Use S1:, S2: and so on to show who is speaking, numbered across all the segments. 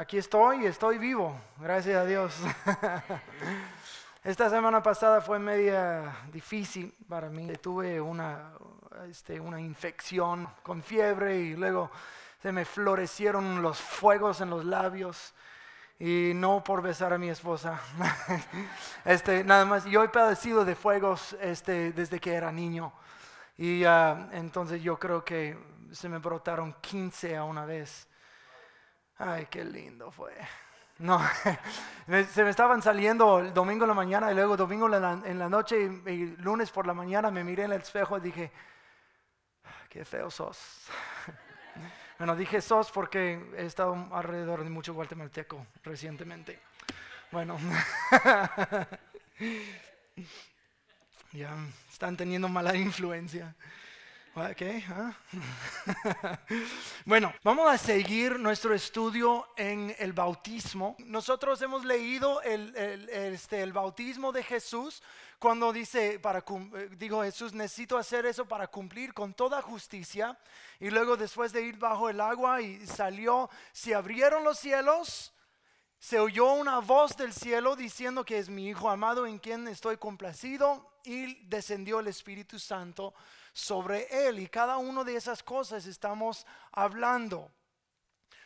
S1: Aquí estoy, estoy vivo, gracias a Dios. Esta semana pasada fue media difícil para mí. Tuve una, este, una infección con fiebre y luego se me florecieron los fuegos en los labios y no por besar a mi esposa. este, nada más, yo he padecido de fuegos este, desde que era niño y ah, entonces yo creo que se me brotaron 15 a una vez. Ay, qué lindo fue. No, se me estaban saliendo el domingo en la mañana y luego domingo en la, noche y, lunes por la mañana me miré en el espejo y dije, qué feo sos. Bueno, dije sos porque he estado alrededor de mucho guatemalteco recientemente. Bueno, ya están teniendo mala influencia. Okay, ¿ah? bueno, vamos a seguir nuestro estudio en el bautismo. Nosotros hemos leído el, este, el bautismo de Jesús cuando dice, para, eh, digo Jesús, necesito hacer eso para cumplir con toda justicia. Y luego después de ir bajo el agua y salió, se abrieron los cielos, se oyó una voz del cielo diciendo que es mi Hijo amado en quien estoy complacido y descendió el Espíritu Santo sobre él. Y cada una de esas cosas estamos hablando.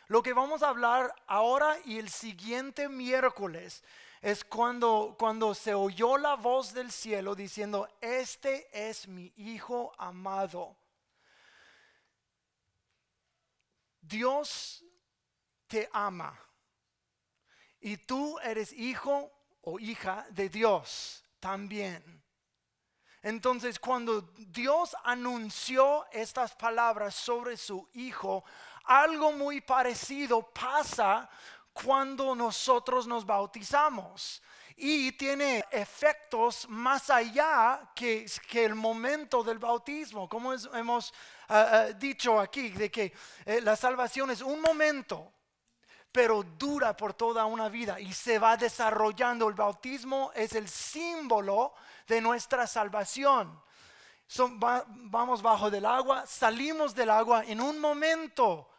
S1: Lo que vamos a hablar ahora y el siguiente miércoles es cuando, cuando se oyó la voz del cielo diciendo, este es mi Hijo amado. Dios te ama y tú eres hijo o hija de Dios también. Entonces, cuando Dios anunció estas palabras sobre su Hijo, algo muy parecido pasa cuando nosotros nos bautizamos. Y tiene efectos más allá que, el momento del bautismo, como hemos ah, ah, dicho aquí, de que eh, la salvación es un momento, pero dura por toda una vida y se va desarrollando. El bautismo es el símbolo de nuestra salvación. vamos bajo del agua, salimos del agua en un momento.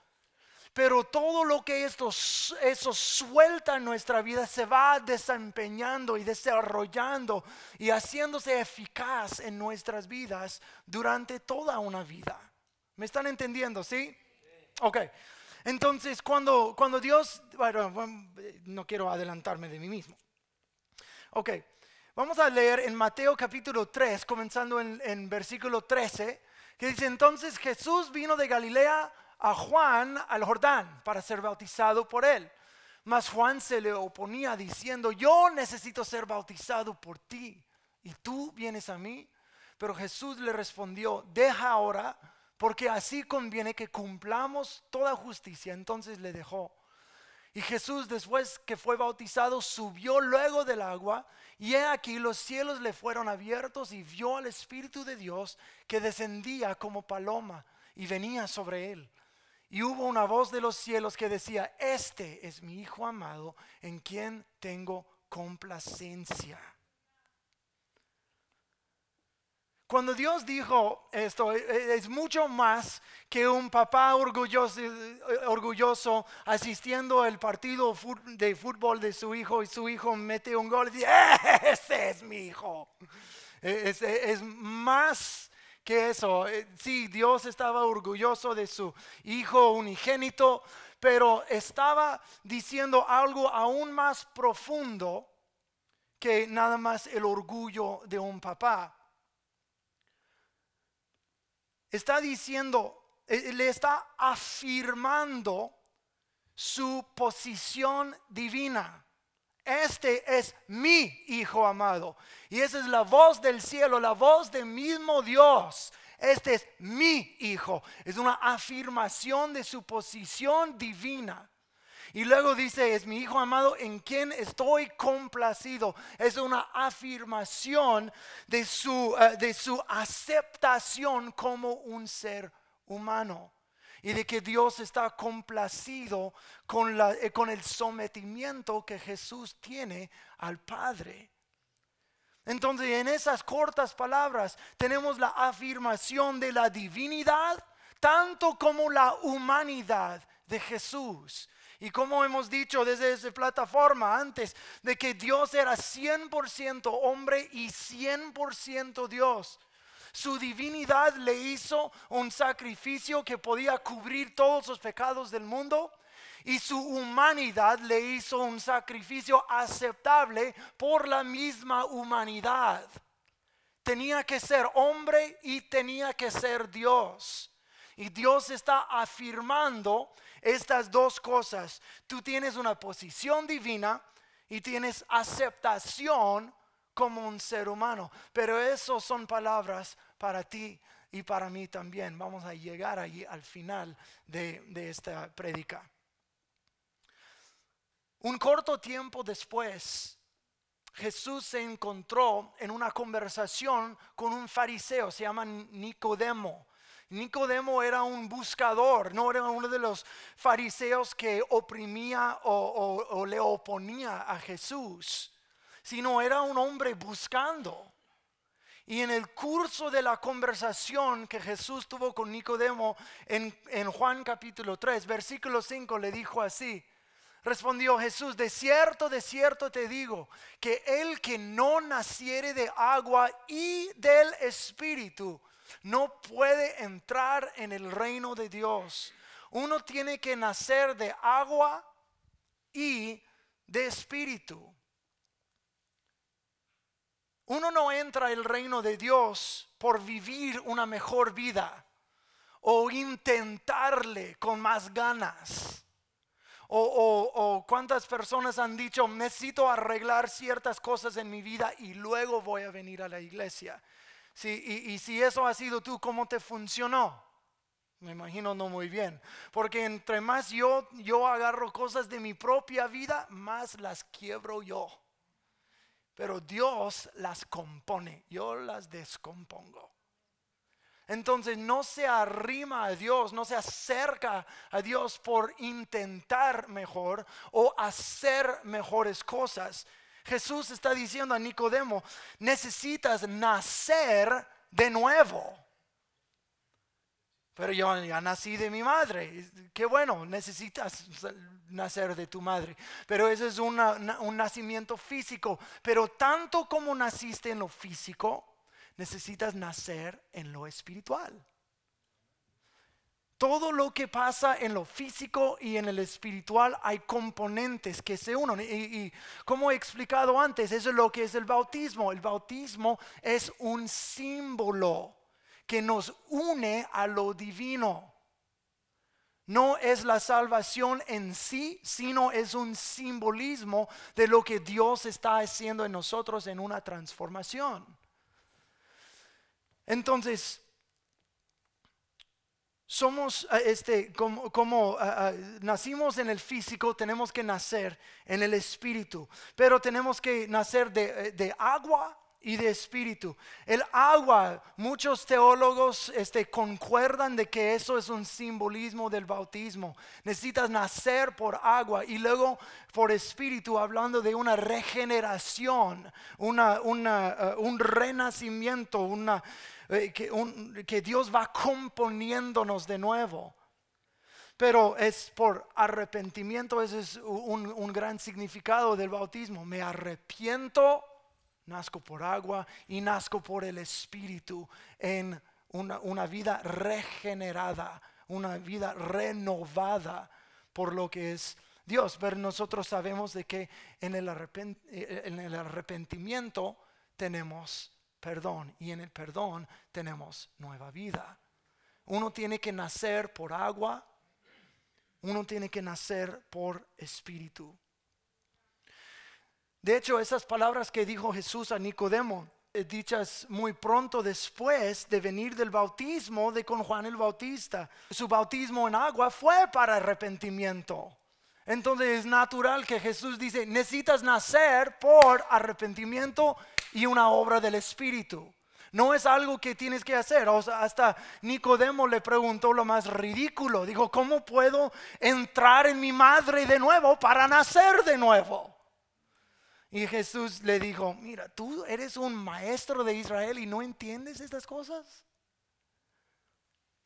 S1: Pero todo lo que esto, eso suelta en nuestra vida se va desempeñando y desarrollando y haciéndose eficaz en nuestras vidas durante toda una vida. ¿Me están entendiendo? ¿Sí? Ok. Entonces, cuando, cuando Dios, bueno, no quiero adelantarme de mí mismo. Ok, Vamos a leer en Mateo capítulo 3, comenzando en, versículo 13, que dice, entonces Jesús vino de Galilea a Juan al Jordán para ser bautizado por él. Mas Juan se le oponía diciendo, yo necesito ser bautizado por ti y tú vienes a mí. Pero Jesús le respondió, deja ahora, porque así conviene que cumplamos toda justicia. Entonces le dejó. Y Jesús, después que fue bautizado, subió luego del agua y he aquí los cielos le fueron abiertos y vio al Espíritu de Dios que descendía como paloma y venía sobre él. Y hubo una voz de los cielos que decía, este es mi Hijo amado en quien tengo complacencia. Cuando Dios dijo esto, e, e, es mucho más que un papá orgulloso, orgulloso asistiendo al partido de fútbol de su hijo y su hijo mete un gol y dice, ese es mi hijo. E, es, es más que eso. Sí, Dios estaba orgulloso de su hijo unigénito, pero estaba diciendo algo aún más profundo que nada más el orgullo de un papá está diciendo, eh, le está afirmando su posición divina. Este es mi Hijo amado. Y esa es la voz del cielo, la voz del mismo Dios. Este es mi Hijo. Es una afirmación de su posición divina. Y luego dice, es mi Hijo amado en quien estoy complacido. Es una afirmación de su, eh, de su aceptación como un ser humano. Y de que Dios está complacido con, la, eh, con el sometimiento que Jesús tiene al Padre. Entonces en esas cortas palabras tenemos la afirmación de la divinidad, tanto como la humanidad de Jesús Y como hemos dicho desde esa plataforma antes, de que Dios era 100% hombre y 100% Dios. Su divinidad le hizo un sacrificio que podía cubrir todos los pecados del mundo y su humanidad le hizo un sacrificio aceptable por la misma humanidad. Tenía que ser hombre y tenía que ser Dios. Y Dios está afirmando estas dos cosas. Tú tienes una posición divina y tienes aceptación como un ser humano. Pero eso son palabras para ti y para mí también. Vamos a llegar allí al final de, de esta predica. Un corto tiempo después, Jesús se encontró en una conversación con un fariseo, se llama Nicodemo. Nicodemo era un buscador, no era uno de los fariseos que oprimía o, le oponía a Jesús, sino era un hombre buscando. Y en el curso de la conversación que Jesús tuvo con Nicodemo en, en Juan capítulo 3, versículo 5, le dijo así, Respondió Jesús, de cierto, de cierto te digo, que el que no naciere de agua y del Espíritu, no puede entrar en el reino de Dios. Uno tiene que nacer de agua y de espíritu. Uno no entra el reino de Dios por vivir una mejor vida o intentarle con más ganas. O, cuántas personas han dicho, necesito arreglar ciertas cosas en mi vida y luego voy a venir a la iglesia. Y, y si eso ha sido tú, ¿cómo te funcionó? Me imagino no muy bien. Porque entre más yo, yo agarro cosas de mi propia vida, más las quiebro yo. Pero Dios las compone, yo las descompongo. Entonces no se arrima a Dios, no se acerca a Dios por intentar mejor o hacer mejores cosas. Jesús está diciendo a Nicodemo, necesitas nacer de nuevo. Pero yo ya nací de mi madre. Qué bueno, necesitas nacer de tu madre. Pero ese es un nacimiento físico. Pero tanto como naciste en lo físico, necesitas nacer en lo espiritual. Todo lo que pasa en lo físico y en el espiritual hay componentes que se unen. Y, como he explicado antes, eso es lo que es el bautismo. El bautismo es un símbolo que nos une a lo divino. No es la salvación en sí, sino es un simbolismo de lo que Dios está haciendo en nosotros en una transformación. Entonces, somos, eh, este, como, ah, ah, nacimos en el físico, tenemos que nacer en el espíritu, pero tenemos que nacer de, eh, de agua y de espíritu. El agua, muchos teólogos este, concuerdan de que eso es un simbolismo del bautismo. Necesitas nacer por agua y luego por espíritu, hablando de una regeneración, una, una, un renacimiento, una, eh, que, Dios va componiéndonos de nuevo. Pero es por arrepentimiento, ese es un, gran significado del bautismo. Me arrepiento nazco por agua y nazco por el Espíritu en una, vida regenerada, una vida renovada por lo que es Dios. Pero nosotros sabemos de que en el, en el arrepentimiento tenemos perdón y en el perdón tenemos nueva vida. Uno tiene que nacer por agua, uno tiene que nacer por espíritu. De hecho, esas palabras que dijo Jesús a Nicodemo, eh, dichas muy pronto después de venir del bautismo de con Juan el Bautista. Su bautismo en agua fue para arrepentimiento. Entonces es natural que Jesús dice, necesitas nacer por arrepentimiento y una obra del Espíritu. No es algo que tienes que hacer. hasta Nicodemo le preguntó lo más ridículo. Dijo, ¿cómo puedo entrar en mi madre de nuevo para nacer de nuevo? Y Jesús le dijo, mira, tú eres un maestro de Israel y no entiendes estas cosas.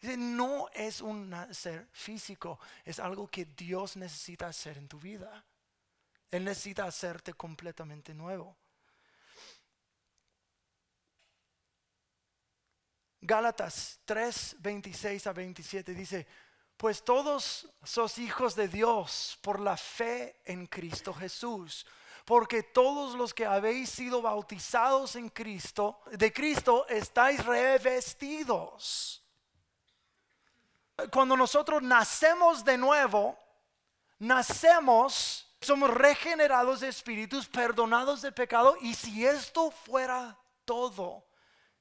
S1: No es un nacer físico, es algo que Dios necesita hacer en tu vida. Él necesita hacerte completamente nuevo. Gálatas 3, 26 a 27 dice, pues todos sos hijos de Dios por la fe en Cristo Jesús. Porque todos los que habéis sido bautizados en Cristo, de Cristo, estáis revestidos. Cuando nosotros nacemos de nuevo, nacemos, somos regenerados de espíritus, perdonados de pecado. Y si esto fuera todo,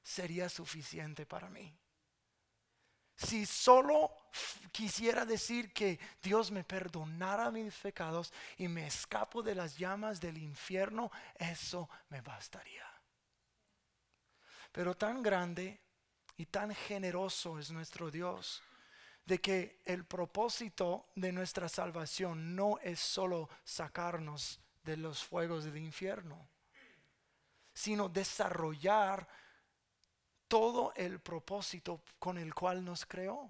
S1: sería suficiente para mí. Si solo quisiera decir que Dios me perdonara mis pecados y me escapo de las llamas del infierno, eso me bastaría. Pero tan grande y tan generoso es nuestro Dios de que el propósito de nuestra salvación no es solo sacarnos de los fuegos del infierno, sino desarrollar todo el propósito con el cual nos creó.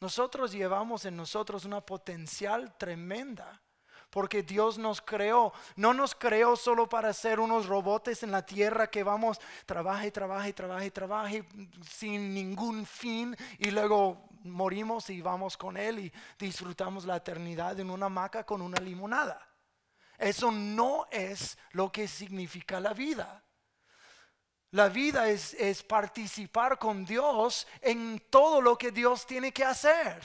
S1: Nosotros llevamos en nosotros una potencial tremenda. Porque Dios nos creó. No nos creó solo para ser unos robotes en la tierra que vamos, trabaje, trabaje, trabaje, trabaje, sin ningún fin. Y luego morimos y vamos con Él y disfrutamos la eternidad en una hamaca con una limonada. Eso no es lo que significa la vida. La vida es, participar con Dios en todo lo que Dios tiene que hacer.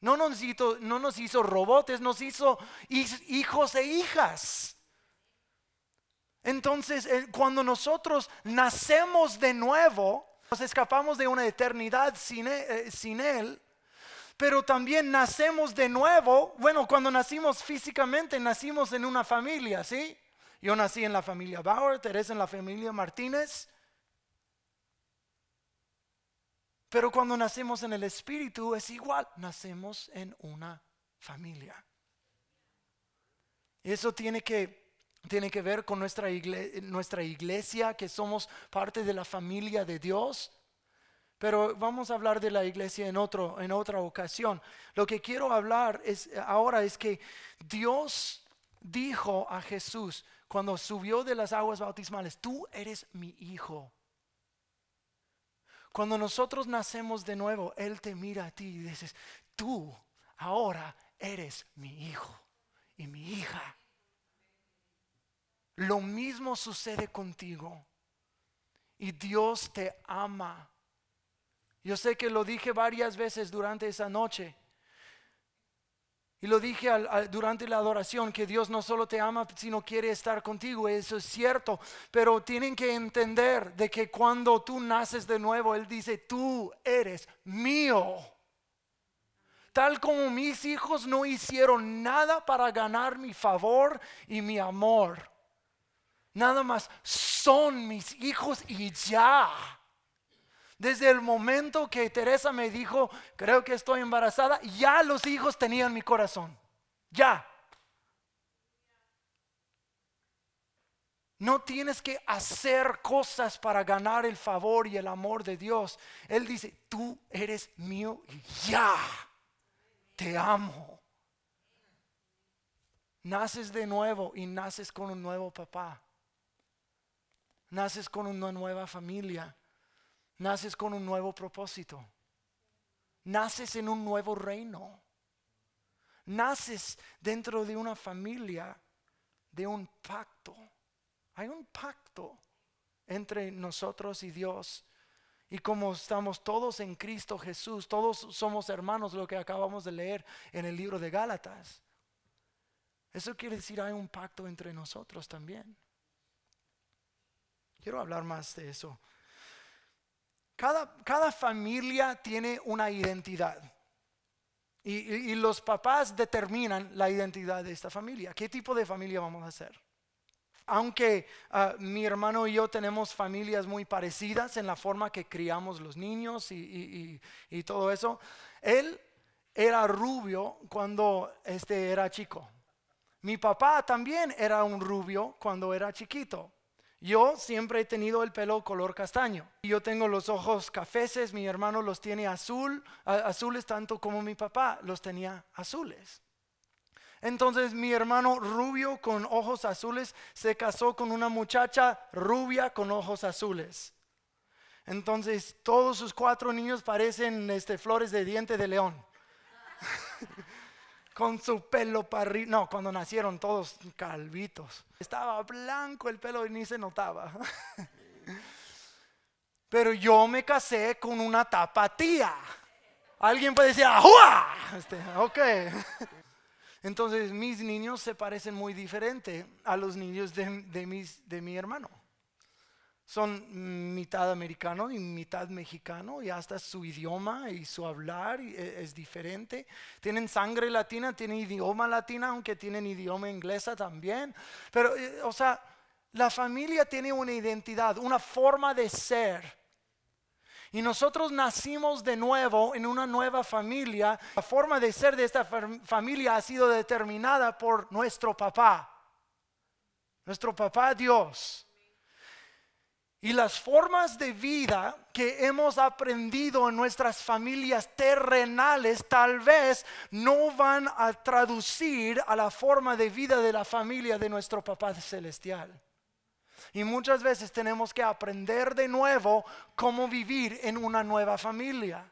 S1: No nos hizo, no nos hizo robots, nos hizo hijos e hijas. Entonces, eh, cuando nosotros nacemos de nuevo, nos escapamos de una eternidad sin, e, eh, sin Él, pero también nacemos de nuevo. Bueno, cuando nacimos físicamente, nacimos en una familia, ¿sí? Yo nací en la familia Bauer, Teresa en la familia Martínez. Pero cuando nacemos en el Espíritu es igual, nacemos en una familia. Eso tiene que, tiene que ver con nuestra iglesia, nuestra iglesia, que somos parte de la familia de Dios. Pero vamos a hablar de la iglesia en, otro, en otra ocasión. Lo que quiero hablar es, ahora es que Dios dijo a Jesús, cuando subió de las aguas bautismales, tú eres mi hijo. Cuando nosotros nacemos de nuevo, Él te mira a ti y dices, tú ahora eres mi hijo y mi hija. Lo mismo sucede contigo. Y Dios te ama. Yo sé que lo dije varias veces durante esa noche. Y lo dije durante la adoración, que Dios no solo te ama, sino quiere estar contigo. Eso es cierto. Pero tienen que entender de que cuando tú naces de nuevo, Él dice, tú eres mío. Tal como mis hijos no hicieron nada para ganar mi favor y mi amor. Nada más son mis hijos y ya. Desde el momento que Teresa me dijo, creo que estoy embarazada, ya los hijos tenían mi corazón. Ya. No tienes que hacer cosas para ganar el favor y el amor de Dios. Él dice, tú eres mío ya. Te amo. Naces de nuevo y naces con un nuevo papá. Naces con una nueva familia naces con un nuevo propósito. Naces en un nuevo reino. Naces dentro de una familia, de un pacto. Hay un pacto entre nosotros y Dios. Y como estamos todos en Cristo Jesús, todos somos hermanos, lo que acabamos de leer en el libro de Gálatas. Eso quiere decir hay un pacto entre nosotros también. Quiero hablar más de eso cada, familia tiene una identidad. Y, los papás determinan la identidad de esta familia. ¿Qué tipo de familia vamos a hacer? Aunque ah, mi hermano y yo tenemos familias muy parecidas en la forma que criamos los niños y, y todo eso, él era rubio cuando este era chico. Mi papá también era un rubio cuando era chiquito. Yo siempre he tenido el pelo color castaño. Yo tengo los ojos cafeces, mi hermano los tiene azul, azules tanto como mi papá los tenía azules. Entonces mi hermano rubio con ojos azules se casó con una muchacha rubia con ojos azules. Entonces todos sus cuatro niños parecen este, flores de diente de león. con su pelo para No, cuando nacieron todos calvitos. Estaba blanco el pelo y ni se notaba. Pero yo me casé con una tapatía. Alguien puede decir, ¡ajua! Este, ok. Entonces mis niños se parecen muy diferente a los niños de, mis, de mi hermano son mitad americano y mitad mexicano y hasta su idioma y su hablar e, es, diferente. Tienen sangre latina, tienen idioma latina, aunque tienen idioma inglesa también. Pero, eh, o sea, la familia tiene una identidad, una forma de ser. Y nosotros nacimos de nuevo en una nueva familia. La forma de ser de esta familia ha sido determinada por nuestro papá. Nuestro papá Dios. Y las formas de vida que hemos aprendido en nuestras familias terrenales tal vez no van a traducir a la forma de vida de la familia de nuestro Papá Celestial. Y muchas veces tenemos que aprender de nuevo cómo vivir en una nueva familia.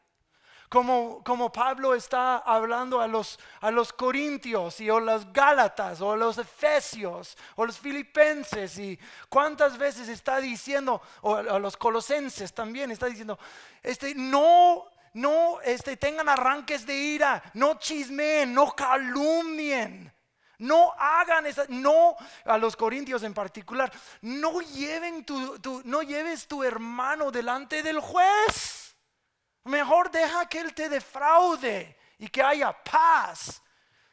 S1: Como, como, Pablo está hablando a los, a los corintios y o los gálatas o los efesios o los filipenses y cuántas veces está diciendo, o a los colosenses también está diciendo, este, no, no este, tengan arranques de ira, no chismeen, no calumnien. No hagan esa, no a los corintios en particular, no lleven tu, no lleves tu hermano delante del juez. Mejor deja que Él te defraude y que haya paz.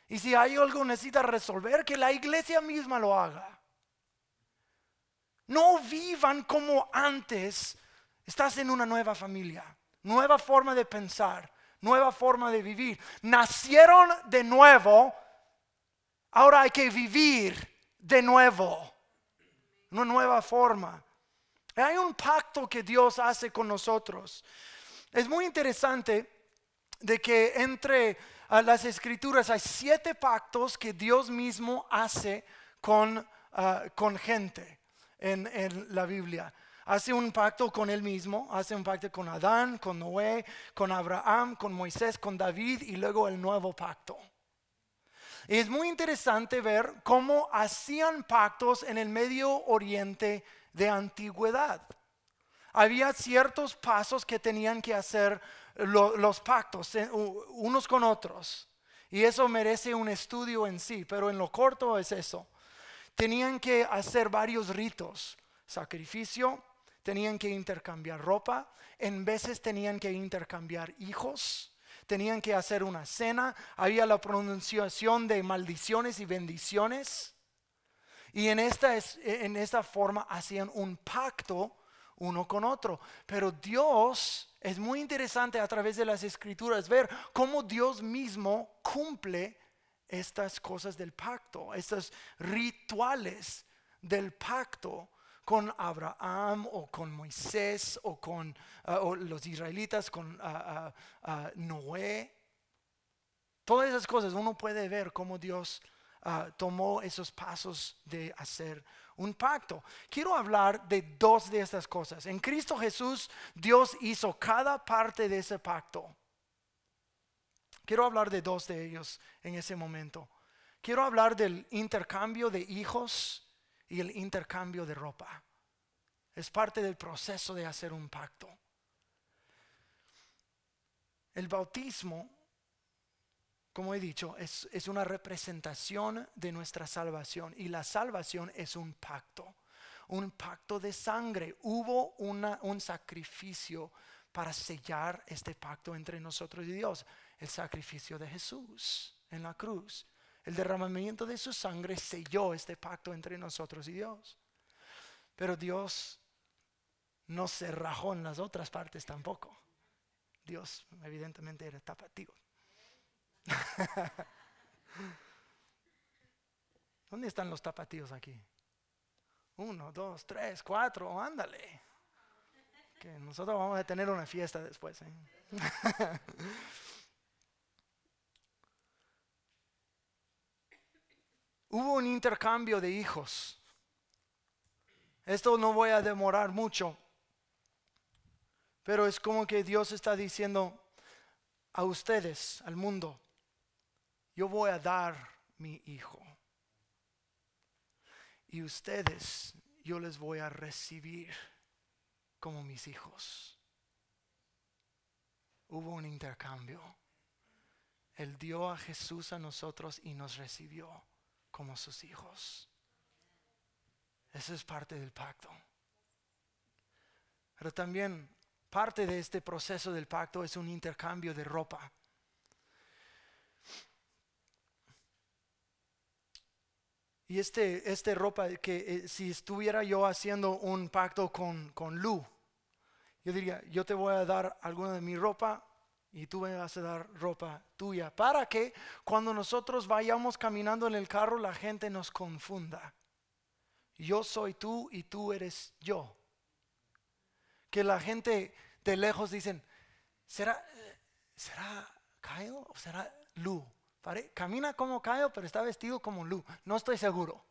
S1: Y si hay algo que necesita resolver, que la iglesia misma lo haga. No vivan como antes. Estás en una nueva familia, nueva forma de pensar, nueva forma de vivir. Nacieron de nuevo, ahora hay que vivir de nuevo. Una nueva forma. Hay un pacto que Dios hace con nosotros. Es muy interesante de que entre las escrituras hay siete pactos que Dios mismo hace con, ah, con gente en, en la Biblia hace un pacto con él mismo, hace un pacto con Adán, con Noé, con Abraham, con Moisés, con David y luego el nuevo pacto. Y es muy interesante ver cómo hacían pactos en el Medio Oriente de antigüedad había ciertos pasos que tenían que hacer los pactos eh, unos con otros. Y eso merece un estudio en sí, pero en lo corto es eso. Tenían que hacer varios ritos, sacrificio, tenían que intercambiar ropa, en veces tenían que intercambiar hijos, tenían que hacer una cena, había la pronunciación de maldiciones y bendiciones. Y en esta, en esta forma hacían un pacto uno con otro. Pero Dios es muy interesante a través de las escrituras ver cómo Dios mismo cumple estas cosas del pacto, estos rituales del pacto con Abraham o con Moisés o con ah, los israelitas, con ah, ah, Noé. Todas esas cosas uno puede ver cómo Dios tomó esos pasos de hacer un pacto. Quiero hablar de dos de estas cosas. En Cristo Jesús, Dios hizo cada parte de ese pacto. Quiero hablar de dos de ellos en ese momento. Quiero hablar del intercambio de hijos y el intercambio de ropa. Es parte del proceso de hacer un pacto. El bautismo como he dicho, es, una representación de nuestra salvación y la salvación es un pacto, un pacto de sangre. Hubo un sacrificio para sellar este pacto entre nosotros y Dios, el sacrificio de Jesús en la cruz. El derramamiento de su sangre selló este pacto entre nosotros y Dios. Pero Dios no se rajó en las otras partes tampoco. Dios evidentemente era tapativo. ¿Dónde están los tapatíos aquí? Uno, dos, tres, cuatro, ándale. Que nosotros vamos a tener una fiesta después. ¿eh? Hubo un intercambio de hijos. Esto no voy a demorar mucho, pero es como que Dios está diciendo a ustedes, al mundo, yo voy a dar mi hijo. Y ustedes, yo les voy a recibir como mis hijos. Hubo un intercambio. Él dio a Jesús a nosotros y nos recibió como sus hijos. Eso es parte del pacto. Pero también parte de este proceso del pacto es un intercambio de ropa. Y este, este ropa que eh, si estuviera yo haciendo un pacto con, con Lu, yo diría, yo te voy a dar alguna de mi ropa y tú me vas a dar ropa tuya, para que cuando nosotros vayamos caminando en el carro la gente nos confunda. Yo soy tú y tú eres yo. Que la gente de lejos dicen, ¿será, será Kyle o será Lu? Camina como Kyle, pero está vestido como Lu. No estoy seguro.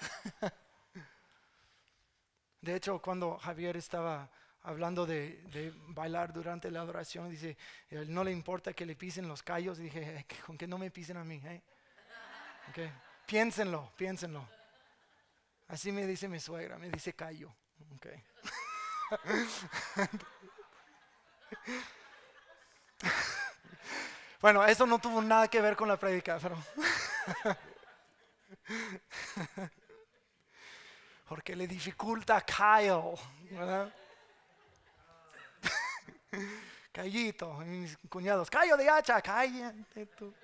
S1: de hecho, cuando Javier estaba hablando de, bailar durante la adoración, dice, no le importa que le pisen los callos, dije, con que no me pisen a mí. ¿eh? Piénsenlo, piénsenlo. Así me dice mi suegra, me dice callo. bueno, eso no tuvo nada que ver con la prédica, pero... Porque le dificulta a Kyle, ¿verdad? Callito, mis cuñados, callo de hacha, cállate tú.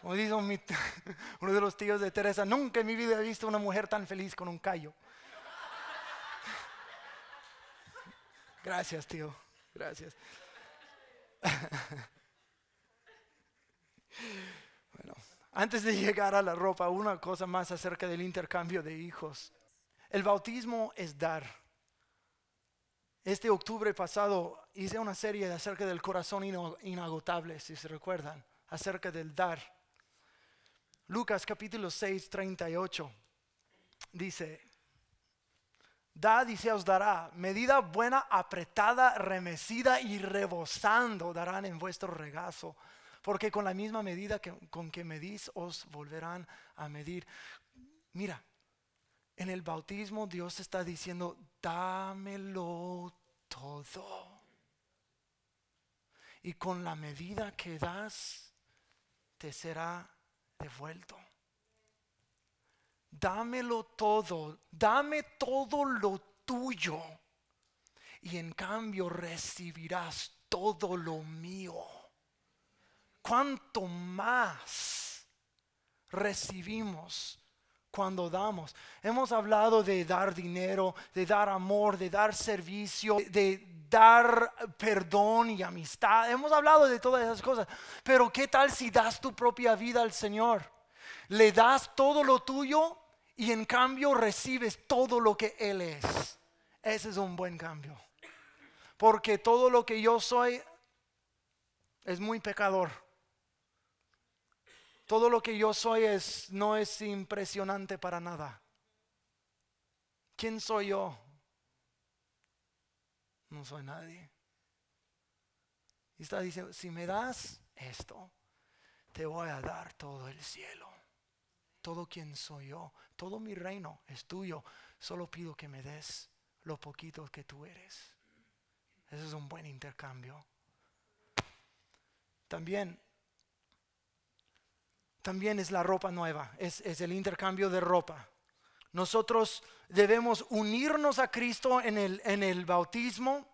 S1: Como dice uno de los tíos de Teresa, nunca en mi vida he visto una mujer tan feliz con un callo. Gracias, tío. Gracias. Bueno, antes de llegar a la ropa, una cosa más acerca del intercambio de hijos. El bautismo es dar. Este octubre pasado hice una serie acerca del corazón inagotable, si se recuerdan, acerca del dar. Lucas capítulo 6, 38 dice, Dad y se os dará, medida buena, apretada, remecida y rebosando darán en vuestro regazo, porque con la misma medida con que medís os volverán a medir. Mira, en el bautismo Dios está diciendo, dámelo todo. Y con la medida que das, te será devuelto. Dámelo todo, dame todo lo tuyo. Y en cambio recibirás todo lo mío. ¿Cuánto más recibimos cuando damos. Hemos hablado de dar dinero, de dar amor, de dar servicio, de dar perdón y amistad. Hemos hablado de todas esas cosas. Pero ¿qué tal si das tu propia vida al Señor? Le das todo lo tuyo y en cambio recibes todo lo que Él es. Ese es un buen cambio. Porque todo lo que yo soy es muy pecador todo lo que yo soy es, no es impresionante para nada. ¿Quién soy yo? No soy nadie. Y está diciendo, si me das esto, te voy a dar todo el cielo. Todo quien soy yo, todo mi reino es tuyo. Solo pido que me des lo poquito que tú eres. Ese es un buen intercambio. También también es la ropa nueva, es, el intercambio de ropa. Nosotros debemos unirnos a Cristo en el, bautismo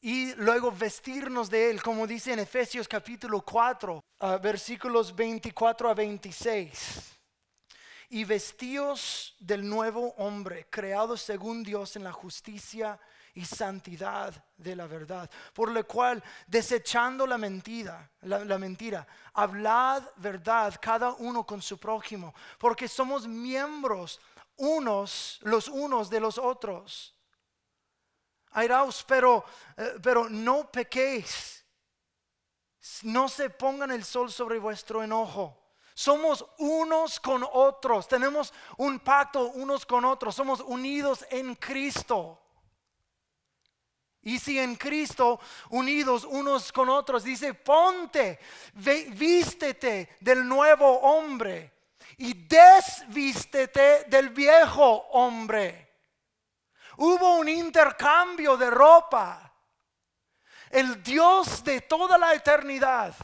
S1: y luego vestirnos de Él, como dice en Efesios capítulo 4, ah, versículos 24 a 26. Y vestíos del nuevo hombre, creado según Dios en la justicia y santidad de la verdad. Por lo cual, desechando la mentira, la, mentira, hablad verdad cada uno con su prójimo, porque somos miembros unos, los unos de los otros. Airaos, pero, eh, pero no pequéis. No se pongan el sol sobre vuestro enojo. Somos unos con otros. Tenemos un pacto unos con otros. Somos unidos en Cristo. Y si en Cristo unidos unos con otros, dice, ponte, vístete del nuevo hombre y desvístete del viejo hombre. Hubo un intercambio de ropa. El Dios de toda la eternidad,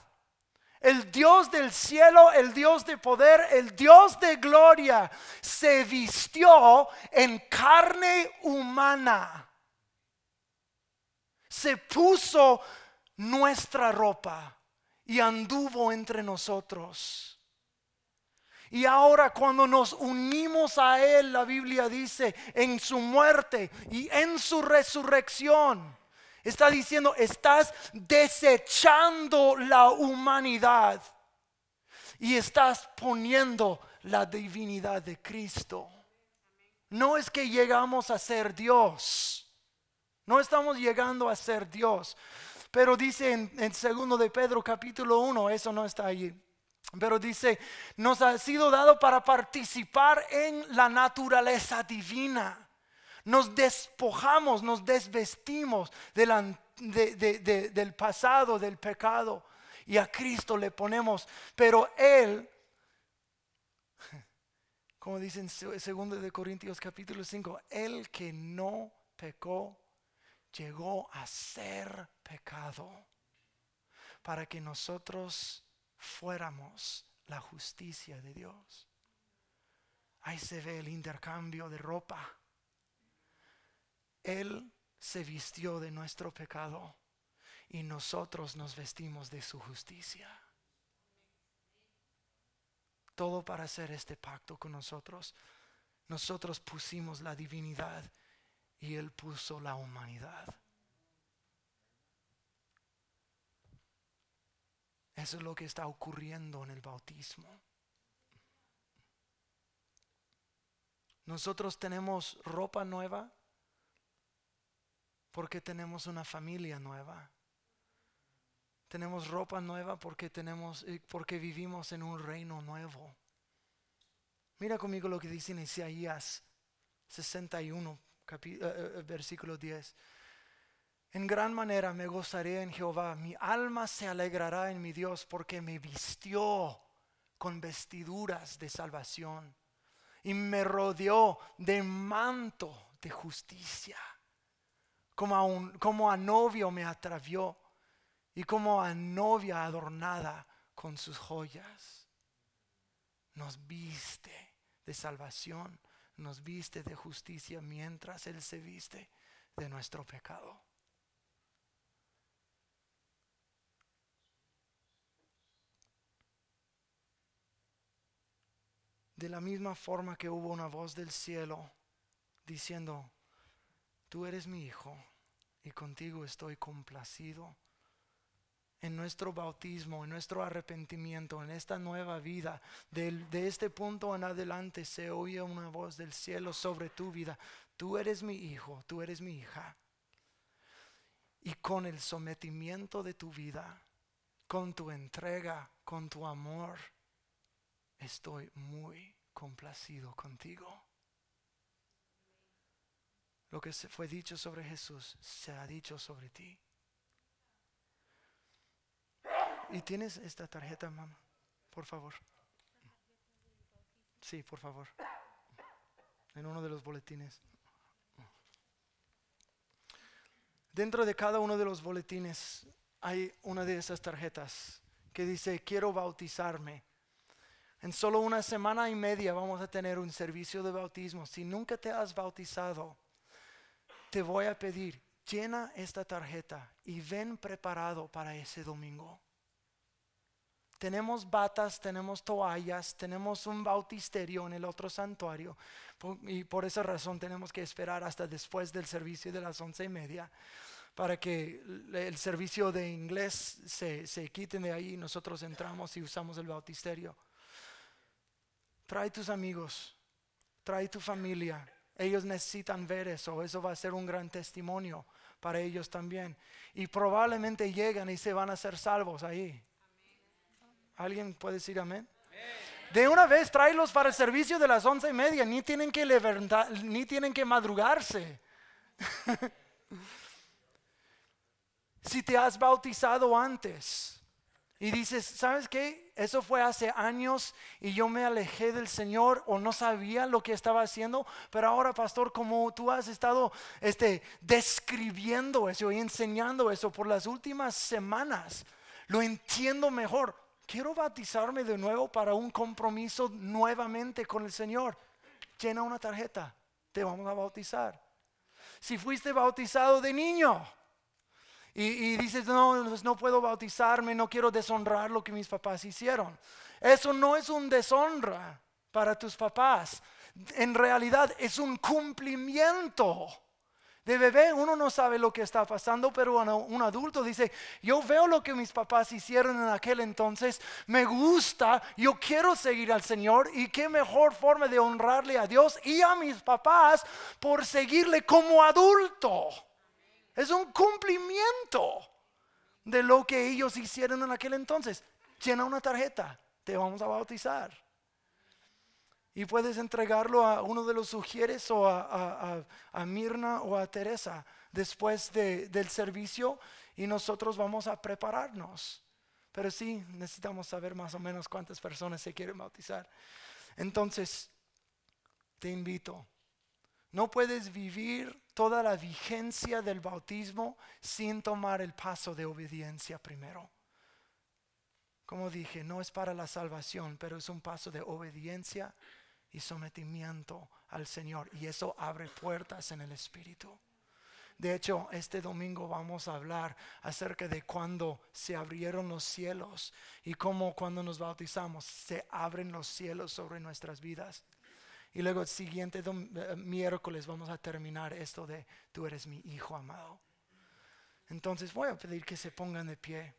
S1: el Dios del cielo, el Dios de poder, el Dios de gloria, se vistió en carne humana se puso nuestra ropa y anduvo entre nosotros. Y ahora cuando nos unimos a Él, la Biblia dice, en su muerte y en su resurrección, está diciendo, estás desechando la humanidad y estás poniendo la divinidad de Cristo. No es que llegamos a ser Dios no estamos llegando a ser Dios. Pero dice en, en segundo de Pedro capítulo 1, eso no está allí. Pero dice, nos ha sido dado para participar en la naturaleza divina. Nos despojamos, nos desvestimos del pasado, del pecado. Y a Cristo le ponemos. Pero Él, como dice en segundo de Corintios capítulo 5, Él que no pecó llegó a ser pecado para que nosotros fuéramos la justicia de Dios. Ahí se ve el intercambio de ropa. Él se vistió de nuestro pecado y nosotros nos vestimos de su justicia. Todo para hacer este pacto con nosotros. Nosotros pusimos la divinidad y Él puso la humanidad. Eso es lo que está ocurriendo en el bautismo. Nosotros tenemos ropa nueva porque tenemos una familia nueva. Tenemos ropa nueva porque tenemos eh, porque vivimos en un reino nuevo. Mira conmigo lo que dice en Isaías 61 eh, eh, versículo 10. En gran manera me gozaré en Jehová, mi alma se alegrará en mi Dios porque me vistió con vestiduras de salvación y me rodeó de manto de justicia, como a, un, como novio me atravió y como a novia adornada con sus joyas. Nos viste de salvación nos viste de justicia mientras Él se viste de nuestro pecado. De la misma forma que hubo una voz del cielo diciendo, tú eres mi hijo y contigo estoy complacido en nuestro bautismo, en nuestro arrepentimiento, en esta nueva vida, de, este punto en adelante se oye una voz del cielo sobre tu vida. Tú eres mi hijo, tú eres mi hija. Y con el sometimiento de tu vida, con tu entrega, con tu amor, estoy muy complacido contigo. Lo que se fue dicho sobre Jesús se ha dicho sobre ti. ¿Y tienes esta tarjeta, mamá? Por favor. Sí, por favor. En uno de los boletines. Dentro de cada uno de los boletines hay una de esas tarjetas que dice, quiero bautizarme. En solo una semana y media vamos a tener un servicio de bautismo. Si nunca te has bautizado, te voy a pedir, llena esta tarjeta y ven preparado para ese domingo tenemos batas, tenemos toallas, tenemos un bautisterio en el otro santuario. Y por esa razón tenemos que esperar hasta después del servicio de las once y media para que el servicio de inglés se, se quiten de ahí nosotros entramos y usamos el bautisterio. Trae tus amigos, trae tu familia. Ellos necesitan ver eso, eso va a ser un gran testimonio para ellos también. Y probablemente llegan y se van a ser salvos ahí. ¿Alguien puede decir amén? De una vez tráelos para el servicio de las once y media, ni tienen que levantar, ni tienen que madrugarse. si te has bautizado antes y dices, ¿sabes qué? Eso fue hace años y yo me alejé del Señor o no sabía lo que estaba haciendo, pero ahora, pastor, como tú has estado este, describiendo eso y enseñando eso por las últimas semanas, lo entiendo mejor. Quiero bautizarme de nuevo para un compromiso nuevamente con el Señor. Llena una tarjeta, te vamos a bautizar. Si fuiste bautizado de niño, y, dices, no, pues no puedo bautizarme, no quiero deshonrar lo que mis papás hicieron. Eso no es un deshonra para tus papás. En realidad es un cumplimiento. De bebé uno no sabe lo que está pasando, pero un adulto dice, yo veo lo que mis papás hicieron en aquel entonces, me gusta, yo quiero seguir al Señor y qué mejor forma de honrarle a Dios y a mis papás por seguirle como adulto. Es un cumplimiento de lo que ellos hicieron en aquel entonces. Llena una tarjeta, te vamos a bautizar. Y puedes entregarlo a uno de los sugieres o a, Mirna o a Teresa después del servicio y nosotros vamos a prepararnos. Pero sí, necesitamos saber más o menos cuántas personas se quieren bautizar. Entonces, te invito no puedes vivir toda la vigencia del bautismo sin tomar el paso de obediencia primero. Como dije, no es para la salvación, pero es un paso de obediencia y sometimiento al Señor. Y eso abre puertas en el Espíritu. De hecho, este domingo vamos a hablar acerca de cuando se abrieron los cielos y cómo cuando nos bautizamos se abren los cielos sobre nuestras vidas. Y luego el siguiente eh, miércoles vamos a terminar esto de tú eres mi hijo amado. Entonces voy a pedir que se pongan de pie.